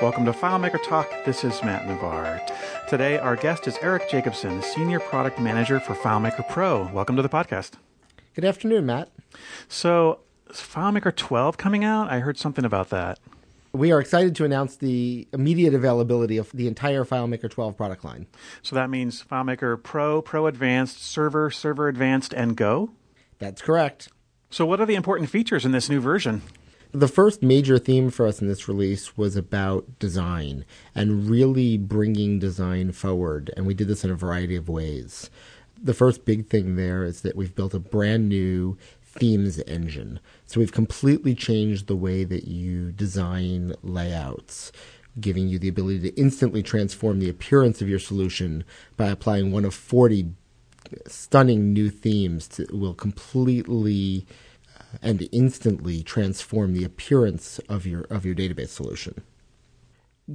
Welcome to FileMaker Talk. This is Matt Navarre. Today, our guest is Eric Jacobson, Senior Product Manager for FileMaker Pro. Welcome to the podcast. Good afternoon, Matt. So, is FileMaker 12 coming out? I heard something about that. We are excited to announce the immediate availability of the entire FileMaker 12 product line. So that means FileMaker Pro, Pro Advanced, Server, Server Advanced, and Go? That's correct. So, what are the important features in this new version? The first major theme for us in this release was about design and really bringing design forward. And we did this in a variety of ways. The first big thing there is that we've built a brand new themes engine. So we've completely changed the way that you design layouts, giving you the ability to instantly transform the appearance of your solution by applying one of 40 stunning new themes that will completely and instantly transform the appearance of your of your database solution.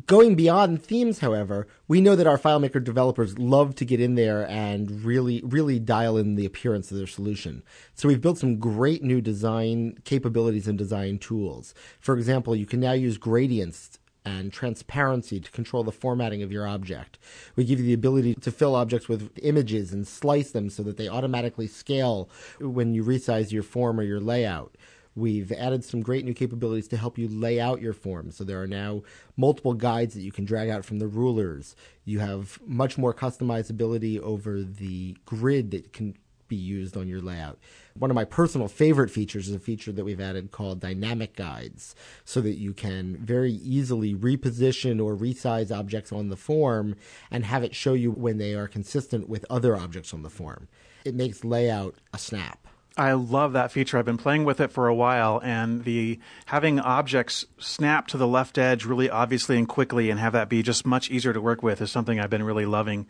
Going beyond themes, however, we know that our FileMaker developers love to get in there and really, really dial in the appearance of their solution. So we've built some great new design capabilities and design tools. For example, you can now use gradients and transparency to control the formatting of your object. We give you the ability to fill objects with images and slice them so that they automatically scale when you resize your form or your layout. We've added some great new capabilities to help you lay out your form. So there are now multiple guides that you can drag out from the rulers. You have much more customizability over the grid that can be used on your layout. One of my personal favorite features is a feature that we've added called dynamic guides so that you can very easily reposition or resize objects on the form and have it show you when they are consistent with other objects on the form. It makes layout a snap. I love that feature. I've been playing with it for a while, and the having objects snap to the left edge really obviously and quickly, and have that be just much easier to work with, is something I've been really loving.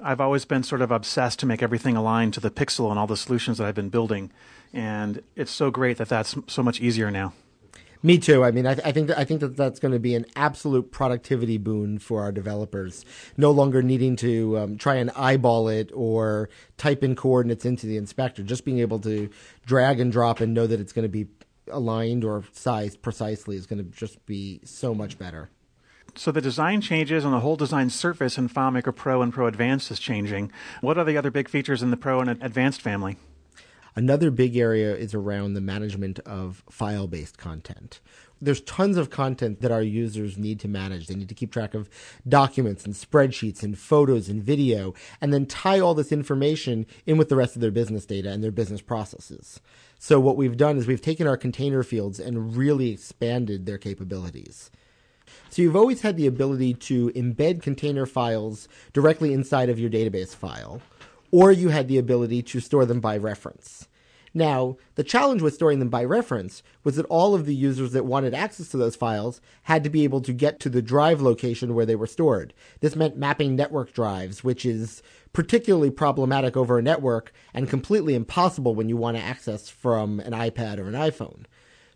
I've always been sort of obsessed to make everything align to the pixel and all the solutions that I've been building, and it's so great that that's so much easier now. Me too. I mean, I, I think that, I think that that's going to be an absolute productivity boon for our developers. No longer needing to um, try and eyeball it or type in coordinates into the inspector. Just being able to drag and drop and know that it's going to be aligned or sized precisely is going to just be so much better. So the design changes and the whole design surface in FileMaker Pro and Pro Advanced is changing. What are the other big features in the Pro and Advanced family? Another big area is around the management of file based content. There's tons of content that our users need to manage. They need to keep track of documents and spreadsheets and photos and video, and then tie all this information in with the rest of their business data and their business processes. So, what we've done is we've taken our container fields and really expanded their capabilities. So you've always had the ability to embed container files directly inside of your database file, or you had the ability to store them by reference. Now, the challenge with storing them by reference was that all of the users that wanted access to those files had to be able to get to the drive location where they were stored. This meant mapping network drives, which is particularly problematic over a network and completely impossible when you want to access from an iPad or an iPhone.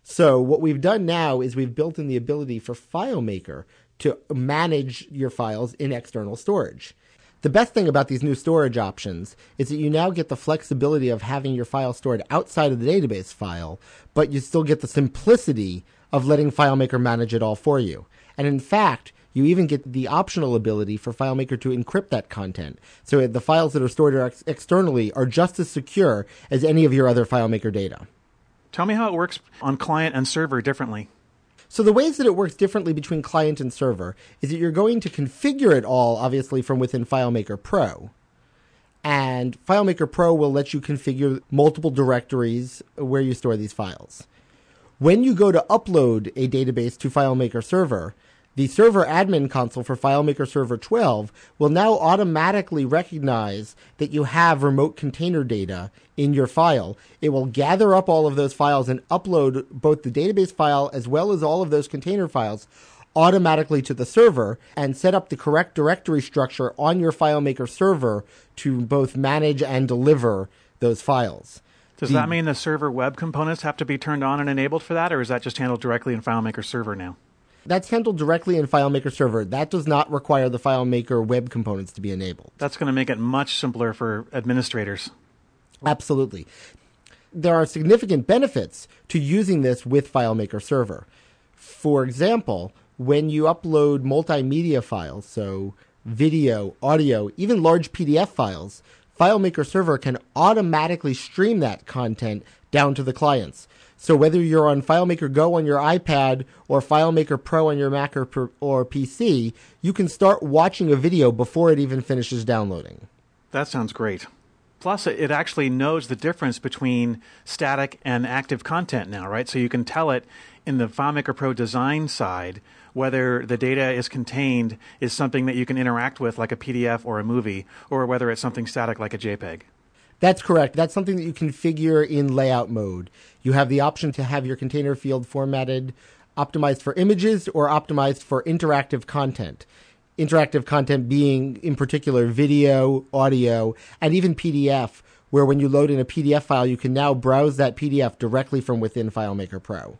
So what we've done now is we've built in the ability for FileMaker to manage your files in external storage. The best thing about these new storage options is that you now get the flexibility of having your file stored outside of the database file, but you still get the simplicity of letting FileMaker manage it all for you. And in fact, you even get the optional ability for FileMaker to encrypt that content. So the files that are stored ex- externally are just as secure as any of your other FileMaker data. Tell me how it works on client and server differently. So the ways that it works differently between client and server is that you're going to configure it all, obviously, from within FileMaker Pro. And FileMaker Pro will let you configure multiple directories where you store these files. When you go to upload a database to FileMaker Server, the server admin console for FileMaker Server 12 will now automatically recognize that you have remote container data in your file. It will gather up all of those files and upload both the database file as well as all of those container files automatically to the server and set up the correct directory structure on your FileMaker server to both manage and deliver those files. Does the, that mean the server web components have to be turned on and enabled for that, or is that just handled directly in FileMaker server now? That's handled directly in FileMaker Server. That does not require the FileMaker web components to be enabled. That's going to make it much simpler for administrators. Absolutely. There are significant benefits to using this with FileMaker Server. For example, when you upload multimedia files, so video, audio, even large PDF files, FileMaker Server can automatically stream that content down to the clients. So whether you're on FileMaker Go on your iPad or FileMaker Pro on your Mac or, or PC, you can start watching a video before it even finishes downloading. That sounds great. Plus, it actually knows the difference between static and active content now, right? So you can tell it in the FileMaker Pro design side whether the data is contained is something that you can interact with like a PDF or a movie, or whether it's something static like a JPEG. That's correct. That's something that you configure in layout mode. You have the option to have your container field formatted, optimized for images or optimized for interactive content. Interactive content being, in particular, video, audio, and even PDF, where when you load in a PDF file, you can now browse that PDF directly from within FileMaker Pro.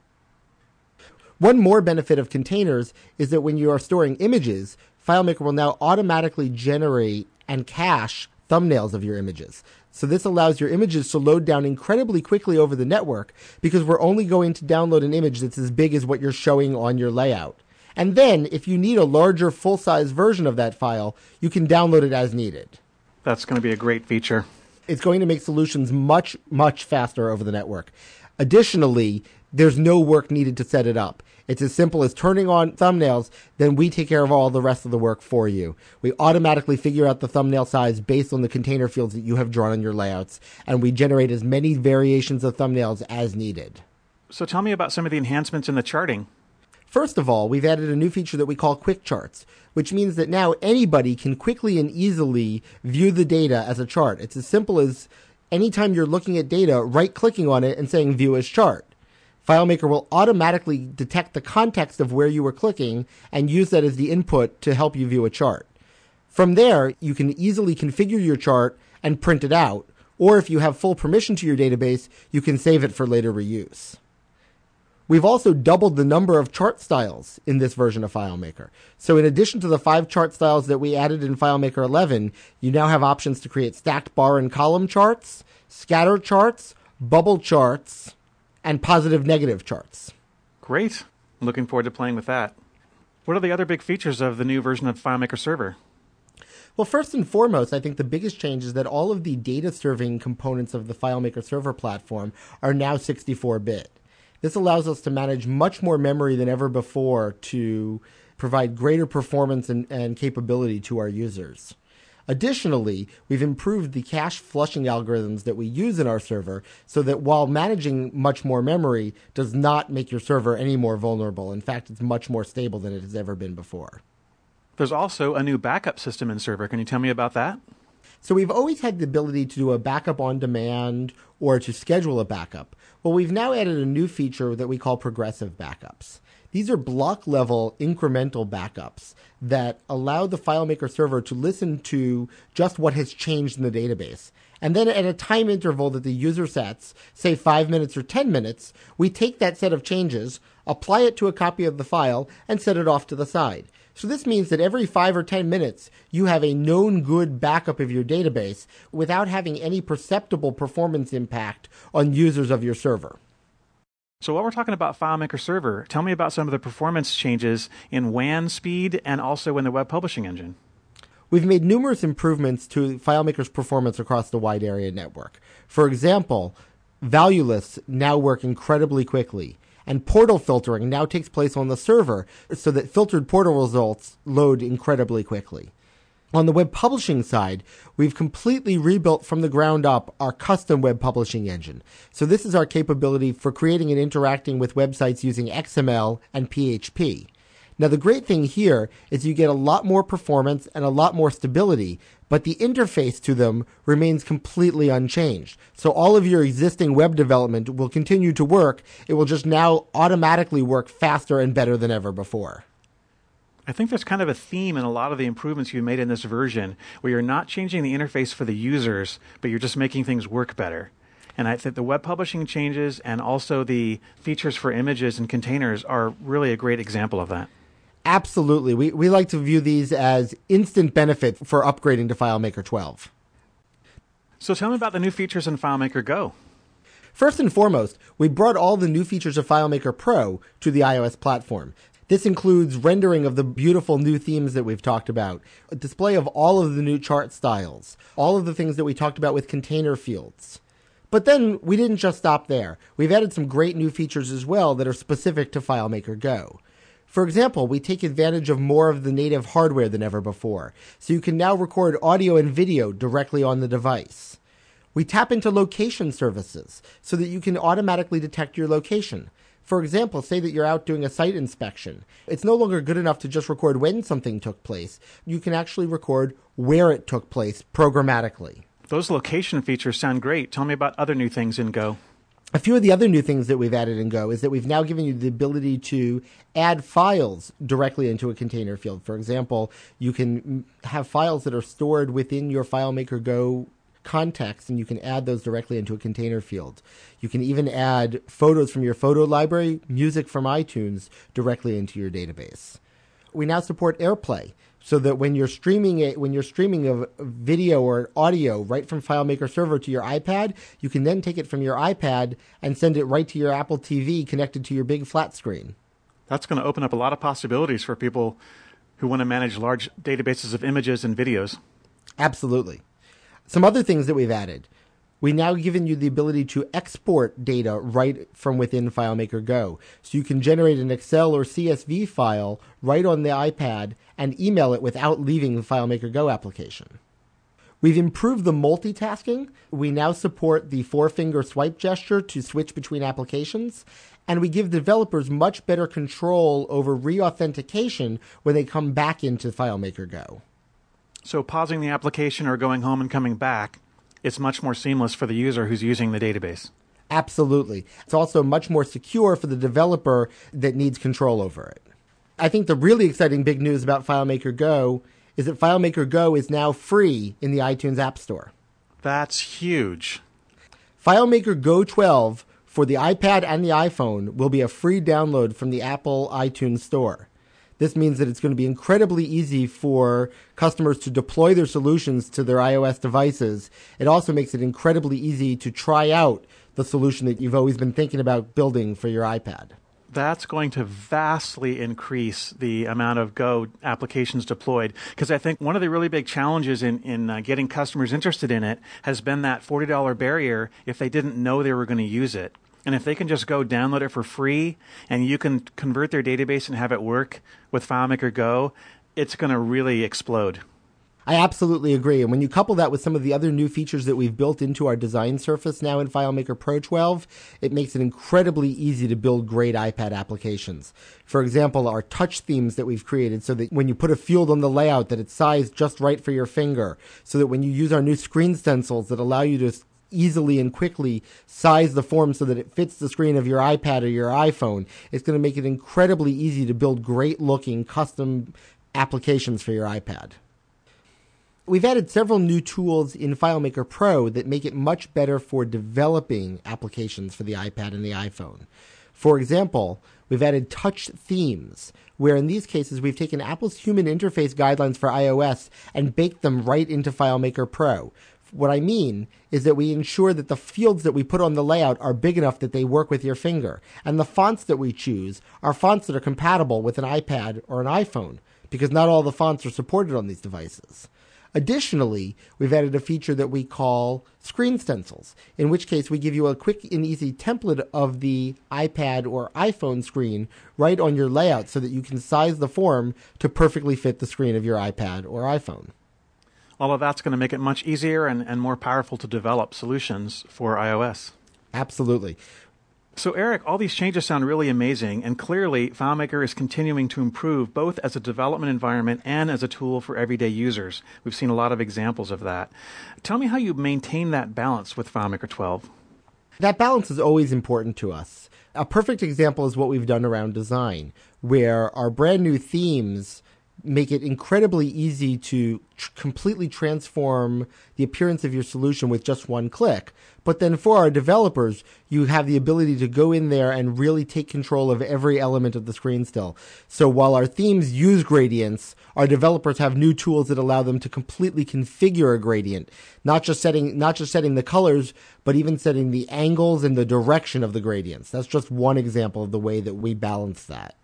One more benefit of containers is that when you are storing images, FileMaker will now automatically generate and cache thumbnails of your images. So this allows your images to load down incredibly quickly over the network because we're only going to download an image that's as big as what you're showing on your layout. And then if you need a larger full size version of that file, you can download it as needed. That's going to be a great feature. It's going to make solutions much, much faster over the network. Additionally, there's no work needed to set it up. It's as simple as turning on thumbnails, then we take care of all the rest of the work for you. We automatically figure out the thumbnail size based on the container fields that you have drawn on your layouts, and we generate as many variations of thumbnails as needed. So tell me about some of the enhancements in the charting. First of all, we've added a new feature that we call quick charts, which means that now anybody can quickly and easily view the data as a chart. It's as simple as anytime you're looking at data, right clicking on it and saying view as chart. FileMaker will automatically detect the context of where you were clicking and use that as the input to help you view a chart. From there, you can easily configure your chart and print it out, or if you have full permission to your database, you can save it for later reuse. We've also doubled the number of chart styles in this version of FileMaker. So in addition to the five chart styles that we added in FileMaker 11, you now have options to create stacked bar and column charts, scatter charts, bubble charts, and positive negative charts. Great. Looking forward to playing with that. What are the other big features of the new version of FileMaker Server? Well, first and foremost, I think the biggest change is that all of the data serving components of the FileMaker Server platform are now 64 bit. This allows us to manage much more memory than ever before to provide greater performance and, and capability to our users. Additionally, we've improved the cache flushing algorithms that we use in our server so that while managing much more memory does not make your server any more vulnerable. In fact, it's much more stable than it has ever been before. There's also a new backup system in server. Can you tell me about that? So we've always had the ability to do a backup on demand or to schedule a backup. Well, we've now added a new feature that we call progressive backups. These are block level incremental backups that allow the FileMaker server to listen to just what has changed in the database. And then at a time interval that the user sets, say five minutes or 10 minutes, we take that set of changes, apply it to a copy of the file, and set it off to the side. So this means that every five or 10 minutes, you have a known good backup of your database without having any perceptible performance impact on users of your server. So while we're talking about FileMaker Server, tell me about some of the performance changes in WAN speed and also in the web publishing engine. We've made numerous improvements to FileMaker's performance across the wide area network. For example, value lists now work incredibly quickly, and portal filtering now takes place on the server so that filtered portal results load incredibly quickly. On the web publishing side, we've completely rebuilt from the ground up our custom web publishing engine. So this is our capability for creating and interacting with websites using XML and PHP. Now the great thing here is you get a lot more performance and a lot more stability, but the interface to them remains completely unchanged. So all of your existing web development will continue to work. It will just now automatically work faster and better than ever before. I think there's kind of a theme in a lot of the improvements you've made in this version where you're not changing the interface for the users, but you're just making things work better. And I think the web publishing changes and also the features for images and containers are really a great example of that. Absolutely. We, we like to view these as instant benefit for upgrading to FileMaker 12. So tell me about the new features in FileMaker Go. First and foremost, we brought all the new features of FileMaker Pro to the iOS platform. This includes rendering of the beautiful new themes that we've talked about, a display of all of the new chart styles, all of the things that we talked about with container fields. But then we didn't just stop there. We've added some great new features as well that are specific to FileMaker Go. For example, we take advantage of more of the native hardware than ever before, so you can now record audio and video directly on the device. We tap into location services so that you can automatically detect your location. For example, say that you're out doing a site inspection. It's no longer good enough to just record when something took place. You can actually record where it took place programmatically. Those location features sound great. Tell me about other new things in Go a few of the other new things that we've added in Go is that we've now given you the ability to add files directly into a container field. For example, you can have files that are stored within your FileMaker Go context and you can add those directly into a container field. You can even add photos from your photo library, music from iTunes directly into your database. We now support AirPlay so that when you're streaming it, when you're streaming a video or audio right from FileMaker server to your iPad, you can then take it from your iPad and send it right to your Apple TV connected to your big flat screen. That's going to open up a lot of possibilities for people who want to manage large databases of images and videos. Absolutely. Some other things that we've added we now given you the ability to export data right from within FileMaker Go. So you can generate an Excel or CSV file right on the iPad and email it without leaving the FileMaker Go application. We've improved the multitasking. We now support the four finger swipe gesture to switch between applications. And we give developers much better control over re authentication when they come back into FileMaker Go. So, pausing the application or going home and coming back it's much more seamless for the user who's using the database. Absolutely. It's also much more secure for the developer that needs control over it. I think the really exciting big news about FileMaker Go is that FileMaker Go is now free in the iTunes App Store. That's huge. FileMaker Go 12 for the iPad and the iPhone will be a free download from the Apple iTunes Store. This means that it's going to be incredibly easy for customers to deploy their solutions to their iOS devices. It also makes it incredibly easy to try out the solution that you've always been thinking about building for your iPad. That's going to vastly increase the amount of Go applications deployed. Because I think one of the really big challenges in, in uh, getting customers interested in it has been that $40 barrier if they didn't know they were going to use it. And if they can just go download it for free and you can convert their database and have it work with FileMaker Go, it's going to really explode. I absolutely agree. And when you couple that with some of the other new features that we've built into our design surface now in FileMaker Pro 12, it makes it incredibly easy to build great iPad applications. For example, our touch themes that we've created so that when you put a field on the layout that it's sized just right for your finger, so that when you use our new screen stencils that allow you to easily and quickly size the form so that it fits the screen of your iPad or your iPhone. It's going to make it incredibly easy to build great looking custom applications for your iPad. We've added several new tools in FileMaker Pro that make it much better for developing applications for the iPad and the iPhone. For example, we've added touch themes, where in these cases we've taken Apple's human interface guidelines for iOS and baked them right into FileMaker Pro. What I mean is that we ensure that the fields that we put on the layout are big enough that they work with your finger. And the fonts that we choose are fonts that are compatible with an iPad or an iPhone, because not all the fonts are supported on these devices. Additionally, we've added a feature that we call screen stencils, in which case we give you a quick and easy template of the iPad or iPhone screen right on your layout so that you can size the form to perfectly fit the screen of your iPad or iPhone all of that's going to make it much easier and, and more powerful to develop solutions for iOS. Absolutely. So, Eric, all these changes sound really amazing, and clearly, FileMaker is continuing to improve both as a development environment and as a tool for everyday users. We've seen a lot of examples of that. Tell me how you maintain that balance with FileMaker 12. That balance is always important to us. A perfect example is what we've done around design, where our brand new themes make it incredibly easy to tr- completely transform the appearance of your solution with just one click. But then for our developers, you have the ability to go in there and really take control of every element of the screen still. So while our themes use gradients, our developers have new tools that allow them to completely configure a gradient, not just setting, not just setting the colors, but even setting the angles and the direction of the gradients. That's just one example of the way that we balance that.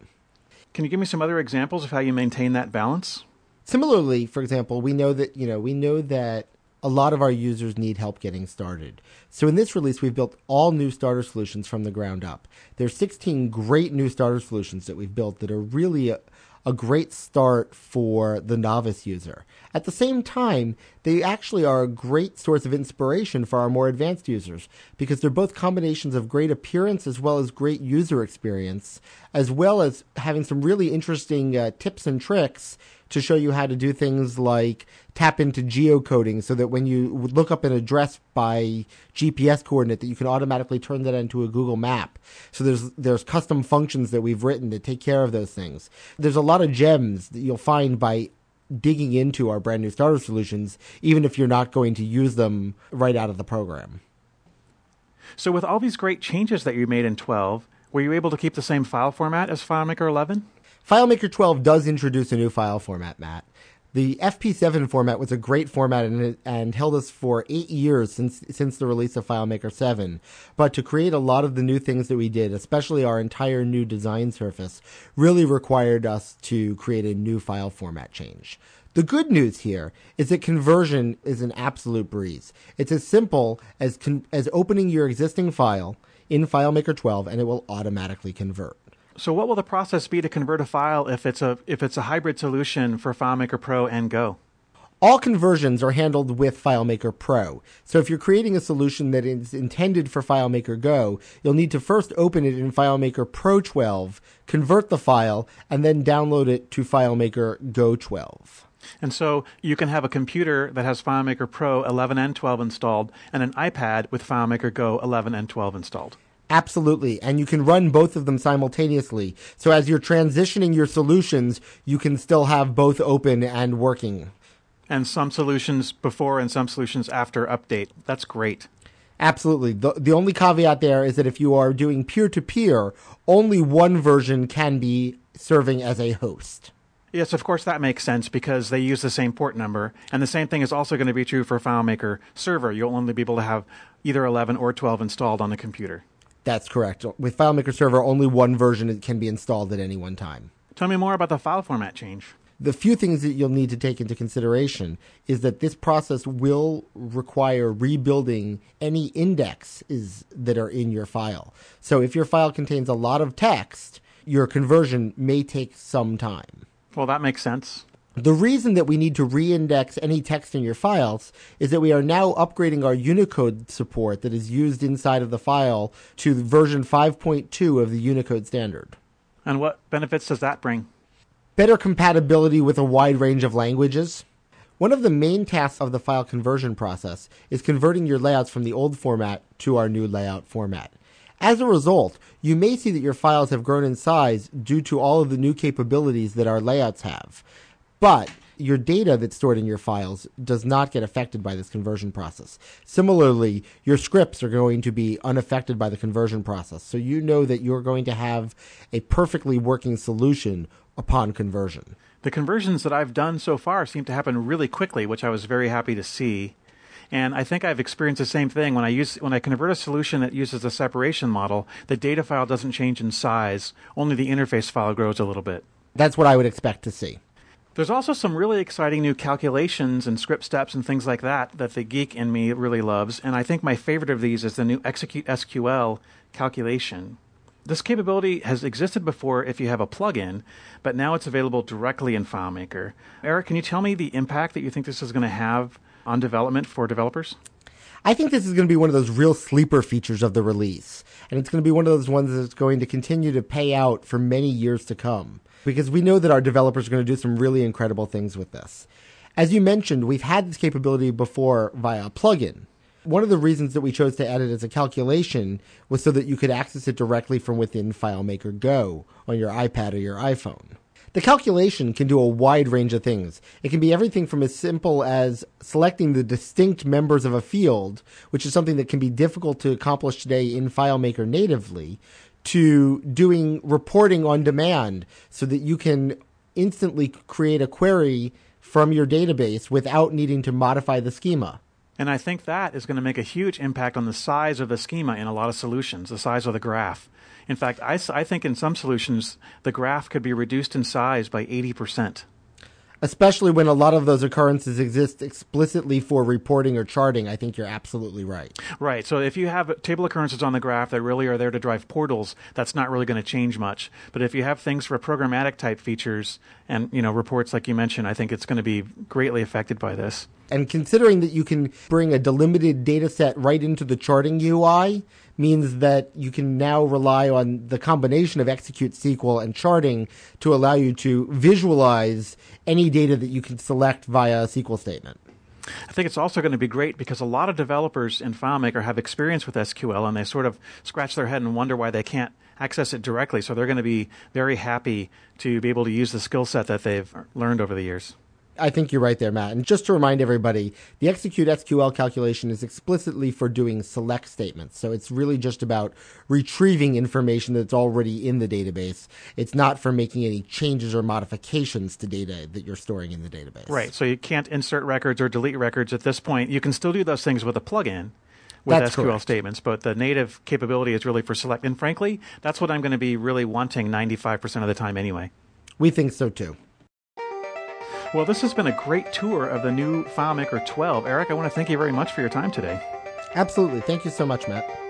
Can you give me some other examples of how you maintain that balance? Similarly, for example, we know that, you know, we know that a lot of our users need help getting started. So in this release, we've built all new starter solutions from the ground up. There's 16 great new starter solutions that we've built that are really a, a great start for the novice user. At the same time, they actually are a great source of inspiration for our more advanced users because they're both combinations of great appearance as well as great user experience, as well as having some really interesting uh, tips and tricks to show you how to do things like tap into geocoding so that when you look up an address by GPS coordinate that you can automatically turn that into a Google map. So there's there's custom functions that we've written to take care of those things. There's a lot of gems that you'll find by digging into our brand new starter solutions even if you're not going to use them right out of the program. So with all these great changes that you made in 12, were you able to keep the same file format as FileMaker 11? FileMaker 12 does introduce a new file format, Matt. The FP7 format was a great format and, and, held us for eight years since since the release of FileMaker 7. But to create a lot of the new things that we did, especially our entire new design surface, really required us to create a new file format change. The good news here is that conversion is an absolute breeze. It's as simple as con- as opening your existing file in FileMaker 12 and it will automatically convert. So what will the process be to convert a file if it's a if it's a hybrid solution for FileMaker Pro and Go? All conversions are handled with FileMaker Pro. So if you're creating a solution that is intended for FileMaker Go, you'll need to first open it in FileMaker Pro 12, convert the file, and then download it to FileMaker Go 12. And so you can have a computer that has FileMaker Pro 11 and 12 installed and an iPad with FileMaker Go 11 and 12 installed. Absolutely. And you can run both of them simultaneously. So as you're transitioning your solutions, you can still have both open and working. And some solutions before and some solutions after update. That's great. Absolutely. The, the only caveat there is that if you are doing peer to peer, only one version can be serving as a host. Yes, of course, that makes sense because they use the same port number. And the same thing is also going to be true for FileMaker Server. You'll only be able to have either 11 or 12 installed on the computer. That's correct. With FileMaker Server, only one version can be installed at any one time. Tell me more about the file format change. The few things that you'll need to take into consideration is that this process will require rebuilding any indexes that are in your file. So if your file contains a lot of text, your conversion may take some time. Well, that makes sense. The reason that we need to reindex any text in your files is that we are now upgrading our Unicode support that is used inside of the file to version 5.2 of the Unicode standard. And what benefits does that bring? Better compatibility with a wide range of languages. One of the main tasks of the file conversion process is converting your layouts from the old format to our new layout format. As a result, you may see that your files have grown in size due to all of the new capabilities that our layouts have. But your data that's stored in your files does not get affected by this conversion process. Similarly, your scripts are going to be unaffected by the conversion process. So you know that you're going to have a perfectly working solution upon conversion. The conversions that I've done so far seem to happen really quickly, which I was very happy to see. And I think I've experienced the same thing when I use when I convert a solution that uses a separation model. The data file doesn't change in size; only the interface file grows a little bit. That's what I would expect to see. There's also some really exciting new calculations and script steps and things like that that the geek in me really loves. And I think my favorite of these is the new execute SQL calculation. This capability has existed before if you have a plugin, but now it's available directly in FileMaker. Eric, can you tell me the impact that you think this is going to have on development for developers? I think this is going to be one of those real sleeper features of the release. And it's going to be one of those ones that's going to continue to pay out for many years to come because we know that our developers are going to do some really incredible things with this. As you mentioned, we've had this capability before via a plugin. One of the reasons that we chose to add it as a calculation was so that you could access it directly from within FileMaker Go on your iPad or your iPhone. The calculation can do a wide range of things. It can be everything from as simple as selecting the distinct members of a field, which is something that can be difficult to accomplish today in FileMaker natively, to doing reporting on demand so that you can instantly create a query from your database without needing to modify the schema. And I think that is going to make a huge impact on the size of the schema in a lot of solutions, the size of the graph. In fact, I, I think in some solutions, the graph could be reduced in size by 80% especially when a lot of those occurrences exist explicitly for reporting or charting, I think you're absolutely right. Right. So if you have table occurrences on the graph that really are there to drive portals, that's not really going to change much. But if you have things for programmatic type features and, you know, reports like you mentioned, I think it's going to be greatly affected by this. And considering that you can bring a delimited data set right into the charting UI, means that you can now rely on the combination of execute SQL and charting to allow you to visualize any data that you can select via a SQL statement. I think it's also going to be great because a lot of developers in FileMaker have experience with SQL and they sort of scratch their head and wonder why they can't access it directly. So they're going to be very happy to be able to use the skill set that they've learned over the years. I think you're right there, Matt. And just to remind everybody, the execute SQL calculation is explicitly for doing select statements. So it's really just about retrieving information that's already in the database. It's not for making any changes or modifications to data that you're storing in the database. Right. So you can't insert records or delete records at this point. You can still do those things with a plugin with that's SQL correct. statements, but the native capability is really for select. And frankly, that's what I'm going to be really wanting 95% of the time anyway. We think so too. Well, this has been a great tour of the new FileMaker 12. Eric, I want to thank you very much for your time today. Absolutely. Thank you so much, Matt.